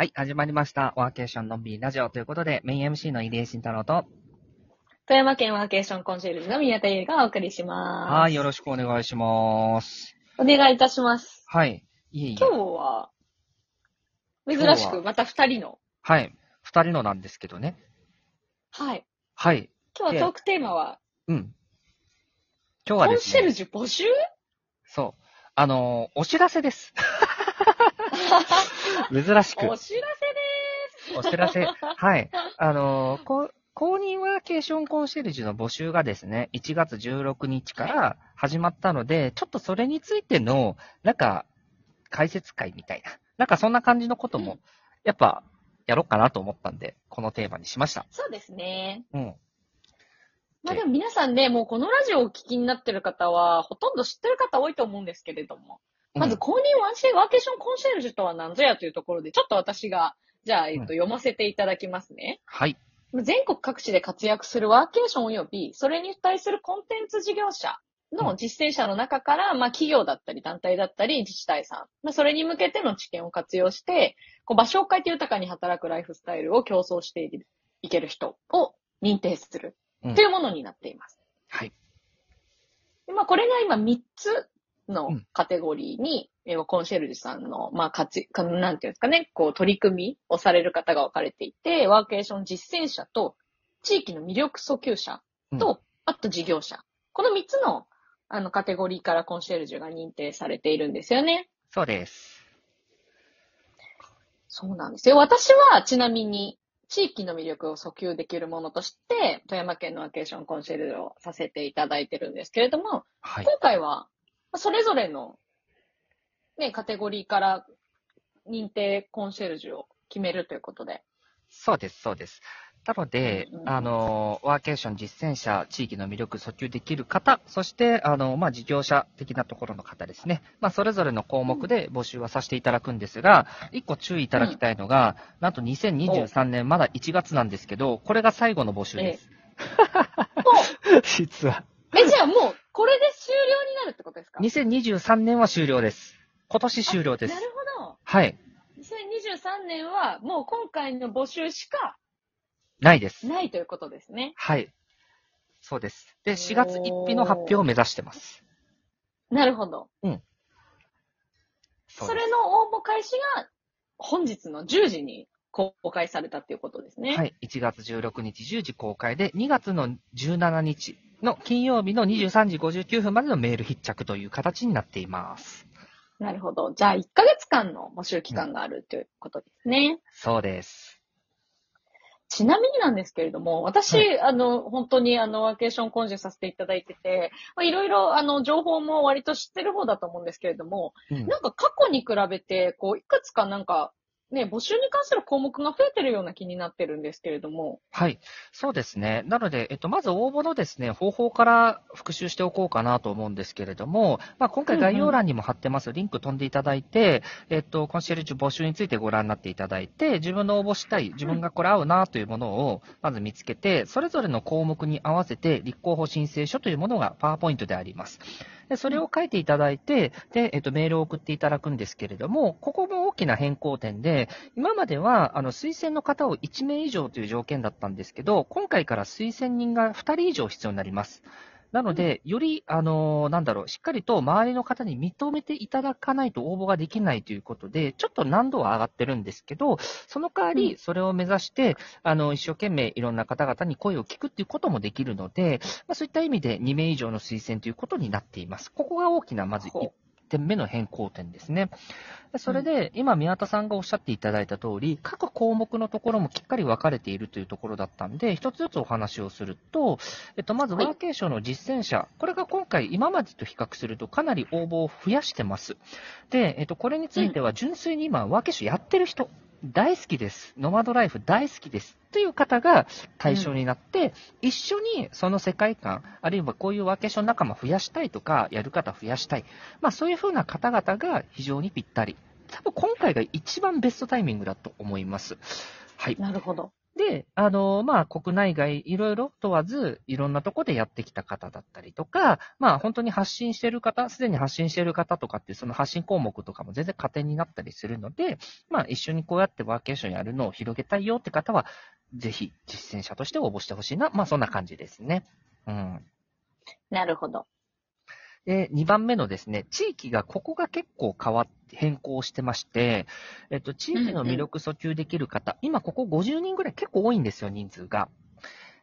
はい、始まりました。ワーケーションのんびりラジオということで、メイン MC の入江慎太郎と、富山県ワーケーションコンシェルジュの宮田優がお送りします。はい、よろしくお願いします。お願いいたします。はい、いえいえ。今日は、珍しくまた二人の。はい、二人のなんですけどね。はい。はい、今日はトークテーマは、うん。今日はコンシェルですね、ジュ募集？そう、あのーお知らせです。珍しくお。知らせでお知らせ。はい。あのーこ公認ワーケーションコンシェルジュの募集がですね、1月16日から始まったので、ちょっとそれについての、なんか、解説会みたいな、なんかそんな感じのこともうん、やっぱ、やろうかなと思ったんで、このテーマにしました。す。そうですね。うん。まあでも皆さんね、もうこのラジオをお聞きになってる方は、ほとんど知ってる方多いと思うんですけれども、まずうん公認ワンシェワーケーションコンシェルジュとは何ぞやというところで、ちょっと私が、じゃあ、えっと、うん読ませていただきますね。はい。全国各地で活躍するワーケーション及び、それに付帯するコンテンツ事業者の実践者の中から、まあ企業だったり団体だったり自治体さん、まあそれに向けての知見を活用して、こう場所を変えて豊かに働くライフスタイルを競争していける人を認定するうんというものになっています。はい。でまあこれが今3つのうんカテゴリーに、えーコンシェルジュさんの、まあ、かち、かなんていうんですかね、こう、取り組みをされる方が分かれていて、ワーケーション実践者と、地域の魅力訴求者と、あと事業者。この3つの、あの、カテゴリーからコンシェルジュが認定されているんですよね。そうです。そうなんですよ。私は、ちなみに、地域の魅力を訴求できるものとして、富山県のワーケーションコンシェルジュをさせていただいてるんですけれども、はい。今回は、まあそれぞれの、ね、カテゴリーから認定コンシェルジュを決めるということで。そうです、そうです。なのでうんう、んあの、ワーケーション実践者、地域の魅力訴求できる方、そして、あの、まあ、事業者的なところの方ですね。まあ、それぞれの項目で募集はさせていただくんですが、一個注意いただきたいのが、なんと2023年まだ1月なんですけど、これが最後の募集です。も 実は。う、え、じゃあもう、これで終了になるってことですか？2023年は終了です。今年終了ですな。るほど。はい。2023年は、もう今回の募集しかないです。ないということですね。はい。そうです。で、4月1日の発表を目指してます。なるほど。そですそうれの応募開始が、本日の10時に公開されたっていうことですね。はい。1月16日10時公開で、2月の17日の金曜日の23時59分までのメール必着という形になっています。なるほど。じゃあ、1ヶ月間の募集期間があるということですね。そうです。ちなみになんですけれども、私、あの、本当にあの、ワーケーションコンジュさせていただいてて、まあ、いろいろ、あの、情報も割と知ってる方だと思うんですけれども、うんなんか過去に比べて、こう、いくつかなんか、ね、募集に関する項目が増えてるような気になってるんですけれども、はい。そうですね。なので、えっと、まず応募のですね、方法から復習しておこうかなと思うんですけれども、まあ、今回概要欄にも貼ってますリンク飛んでいただいて、えっと、コンシェルジュ募集についてご覧になっていただいて、自分の応募したい、自分がこれ合うなというものをまず見つけて、それぞれの項目に合わせて立候補申請書というものがパワーポイントであります。で、それを書いていただいて、で、えっと、メールを送っていただくんですけれども、ここも大きな変更点で、今までは、あの、推薦の方を1名以上という条件だったんですけど、今回から推薦人が2人以上必要になります。なので、より、あの、なんだろう、しっかりと周りの方に認めていただかないと応募ができないということで、ちょっと難度は上がってるんですけど、その代わうり、それを目指して、あの、一生懸命いろんな方々に声を聞くっていうこともできるので、まあ、そういった意味で2名以上の推薦ということになっています。ここが大きな、まずほう1点目の変更点ですね。でそれで、今、宮田さんがおっしゃっていただいた通り、各項目のところもきっかり分かれているというところだったんで、一つずつお話をすると、えっと、まず、ワはいーケーションの実践者、これが今回、今までと比較すると、かなり応募を増やしてます。で、えっと、これについては、純粋に今、ワーケーションやってる人、大好きです。ノマドライフ大好きです。という方が対象になって、一緒にその世界観、あるいはこういうワーケーション仲間増やしたいとか、やる方増やしたい。まあそういうふうな方々が非常にぴったり。多分今回が一番ベストタイミングだと思います。はい。なるほど。で、あの、まあ、国内外いろいろ問わず、いろんなとこでやってきた方だったりとか、まあ、本当に発信してる方、すでに発信してる方とかって、その発信項目とかも全然加点になったりするので、まあ、一緒にこうやってワーケーションやるのを広げたいよって方は、ぜひ実践者として応募してほしいな。まあ、そんな感じですね。うん。なるほど。で、2番目のですね、地域が、ここが結構変わって、変更してまして、えっと、地域の魅力訴求できる方、今ここ50人ぐらい結構多いんですよ、人数が。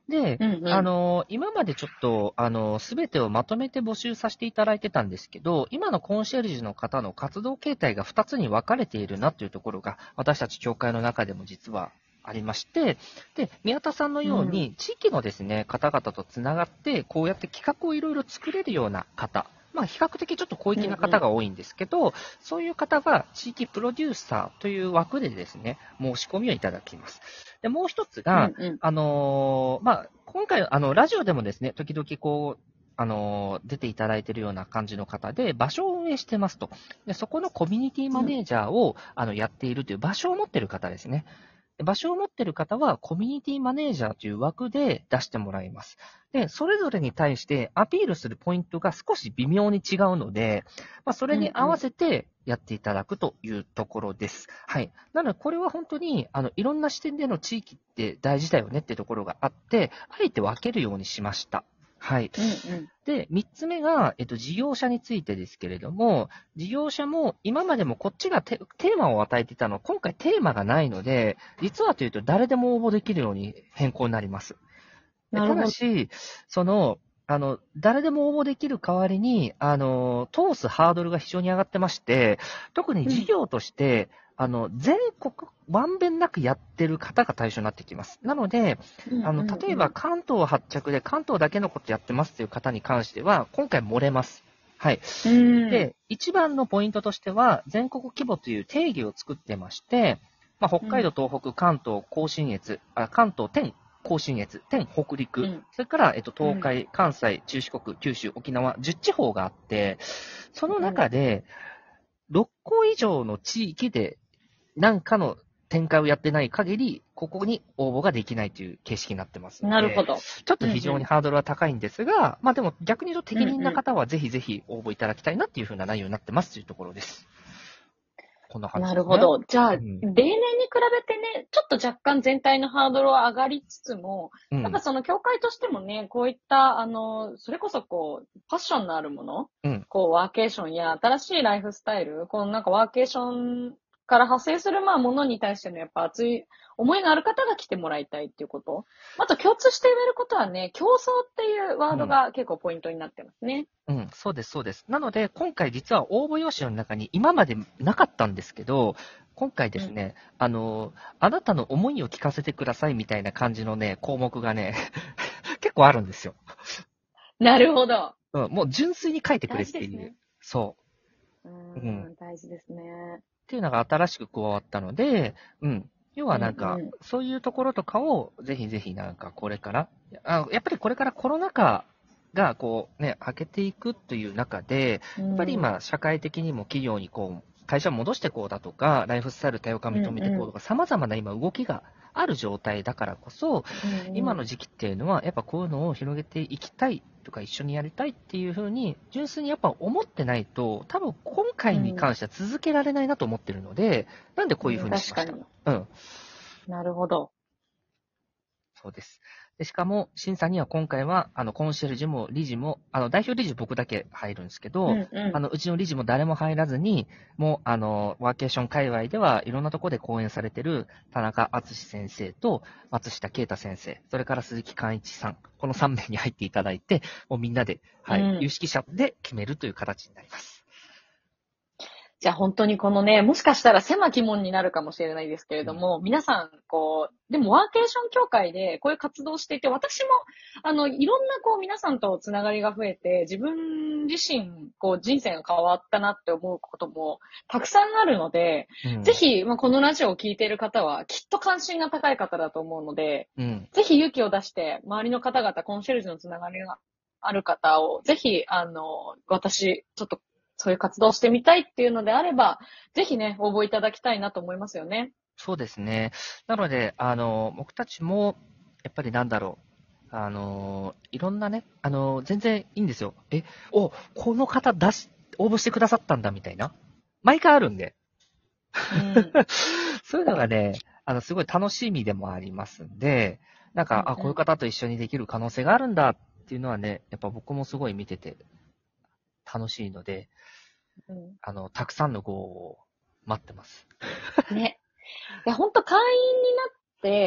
で、うんうんあの、今までちょっと、あの、すべてをまとめて募集させていただいてたんですけど、今のコンシェルジュの方の活動形態が2つに分かれているなというところが、私たち協会の中でも実はありまして、で、宮田さんのように、地域のですね、方々とつながって、こうやって企画をいろいろ作れるような方、まあ、比較的ちょっと広域な方が多いんですけど、そういう方は地域プロデューサーという枠でですね、申し込みをいただきます。で、もう一つが、うんうんあのーまあ、今回、あの、ラジオでもですね、時々こう、あのー出ていただいているような感じの方で、場所を運営してますと。で、そこのコミュニティマネージャーを、あの、やっているという場所を持っている方ですね。場所を持っている方は、コミュニティマネージャーという枠で出してもらいます。で、それぞれに対してアピールするポイントが少し微妙に違うので、まあ、それに合わせてやっていただくというところです。はい。なので、これは本当に、あの、いろんな視点での地域って大事だよねってところがあって、あえて分けるようにしました。はい。うんうん。で、三つ目が、えっと、事業者についてですけれども、事業者も今までもこっちがテテーマを与えていたの、今回テーマがないので、実はというと誰でも応募できるように変更になります。でただし、その、あの、誰でも応募できる代わりに、あの、通すハードルが非常に上がってまして、特に事業として、あの、全国、まんべんなくやってる方が対象になってきます。なので、あの、例えば、関東発着で関東だけのことやってますっていう方に関しては、今回漏れます。はい。うん、で、一番のポイントとしては、全国規模という定義を作ってまして、まあ、北海道、東北、関東、甲信越、あ関東、天、甲信越、天、北陸、うんそれから、えっと、東海、関西、中四国、九州、沖縄、10地方があって、その中で、6個以上の地域で何かの展開をやってない限り、ここに応募ができないという形式になってます。なるほど。ちょっと非常にハードルは高いんですが、まあでも逆に言うと適任な方はぜひぜひ応募いただきたいなっていう風な内容になってますというところです。こんな感じね。なるほ。ど。じゃあ、うん例年に比べてね、ちょっと若干全体のハードルは上がりつつも、うんやっぱその協会としてもね、こういった、あの、それこそこう、パッションのあるもの、うんこう、ワーケーションや新しいライフスタイル、このなんかワーケーションから派生するまあものに対してのやっぱ熱い思いがある方が来てもらいたいっていうこと。あと共通して言えることはね、競争っていうワードが結構ポイントになってますね。うん、そうです、そうです。なので、今回実は応募用紙の中に今までなかったんですけど、今回ですね、あの、あなたの思いを聞かせてくださいみたいな感じのね、項目がね、結構あるんですよ。なるほど。うん、もう純粋に書いてくれっていう。ねそう。ううんん、大事ですね。っていうのが新しく加わったので、うん。要はなんか、うんうんそういうところとかを、ぜひぜひなんかこれから、あやっぱりこれからコロナ禍がこうね、明けていくという中で、ややっぱり今、社会的にも企業にこう、会社を戻していこうだとか、ライフスタイル多様化を認めていこうとか、様々な今動きがある状態だからこそ、今の時期っていうのは、やっぱこういうのを広げていきたいとか、一緒にやりたいっていうふうに、純粋にやっぱ思ってないと、多分今回に関しては続けられないなと思ってるので、なんでこういうふうにしました。確かうん。に。なるほど。そうです。でしかも、審査には今回は、あの、コンシェルジュも理事も、あの、代表理事僕だけ入るんですけど、うんうんあの、うちの理事も誰も入らずに、もう、あの、ワーケーション界隈ではいろんなところで講演されてる田中敦先生と松下啓太先生、それから鈴木寛一さん、この3名に入っていただいて、もうみんなで、はい、うん有識者で決めるという形になります。じゃあ本当にこのね、もしかしたら狭き門になるかもしれないですけれども、皆さん、こう、でもワーケーション協会でこういう活動をしていて、私も、あの、いろんなこう皆さんとつながりが増えて、自分自身、こう人生が変わったなって思うこともたくさんあるので、うんぜ、ひ、まあ、このラジオを聞いている方は、きっと関心が高い方だと思うので、うん。ぜひ勇気を出して、周りの方々、コンシェルジュのつながりがある方を、ぜひ、あの、私、ちょっと、そういう活動をしてみたいっていうのであれば、ぜひね、応募いただきたいなと思いますよね。そうですね。なので、あの、僕たちも、やっぱりなんだろう。あの、いろんなね、あの、全然いいんですよ。え、お、この方出し、応募してくださったんだ、みたいな。毎回あるんで。うん。そういうのがね、あの、すごい楽しみでもありますんで、なんか、あ、うんうんこういう方と一緒にできる可能性があるんだっていうのはね、やっぱ僕もすごい見てて楽しいので、うんあの、たくさんの号を待ってます。ね。いや、ほんと会員にな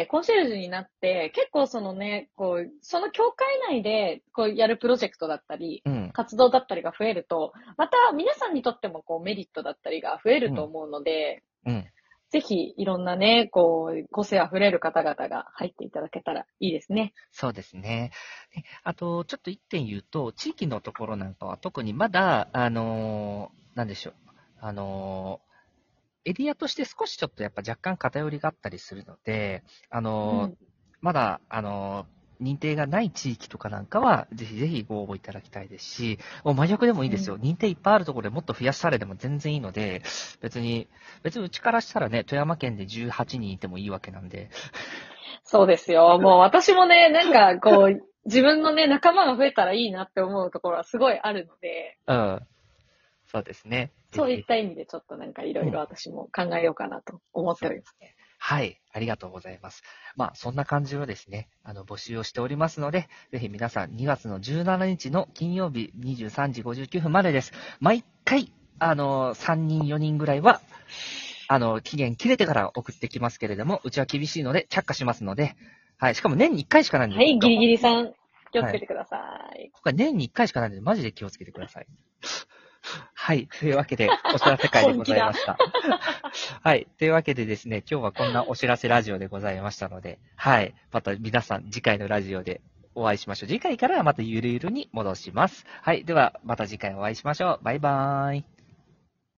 って、コンシェルジュになって、結構そのね、こう、その協会内で、こう、やるプロジェクトだったり、うん。活動だったりが増えると、また皆さんにとってもこうメリットだったりが増えると思うので、うん。ぜひいろんなね、こう、個性あふれる方々が入っていただけたらいいですね。そうですね。であと、ちょっと一点言うと、地域のところなんかは特にまだ、あのーなんでしょう。あのーエリアとして少しちょっとやっぱ若干偏りがあったりするので、あのーまだ、あのー認定がない地域とかなんかは、ぜひぜひご応募いただきたいですし、もう真逆でもいいですよ。認定いっぱいあるところでもっと増やされても全然いいので、別に、別にうちからしたらね、富山県で18人いてもいいわけなんで、そうですよ。もう私もね、なんかこう、自分のね、仲間が増えたらいいなって思うところはすごいあるので、うん。そうですね。そういった意味でちょっとなんかいろいろ私も考えようかなと思っております。ね。はい。ありがとうございます。まあ、そんな感じをですね、あの、募集をしておりますので、ぜひ皆さん2月の17日の金曜日23時59分までです。毎回、あの、3人、4人ぐらいは、あの、期限切れてから送ってきますけれども、うちは厳しいので、却下しますので、はい。しかも年に1回しかないんで、はい、ギリギリさん、気をつけてください。今回年に1回しかないので、マジで気をつけてください。はい。というわけで、お知らせ会でございました。はい。というわけでですね、今日はこんなお知らせラジオでございましたので、はい。また皆さん次回のラジオでお会いしましょう。次回からはまたゆるゆるに戻します。はい。では、また次回お会いしましょう。バイバーイ。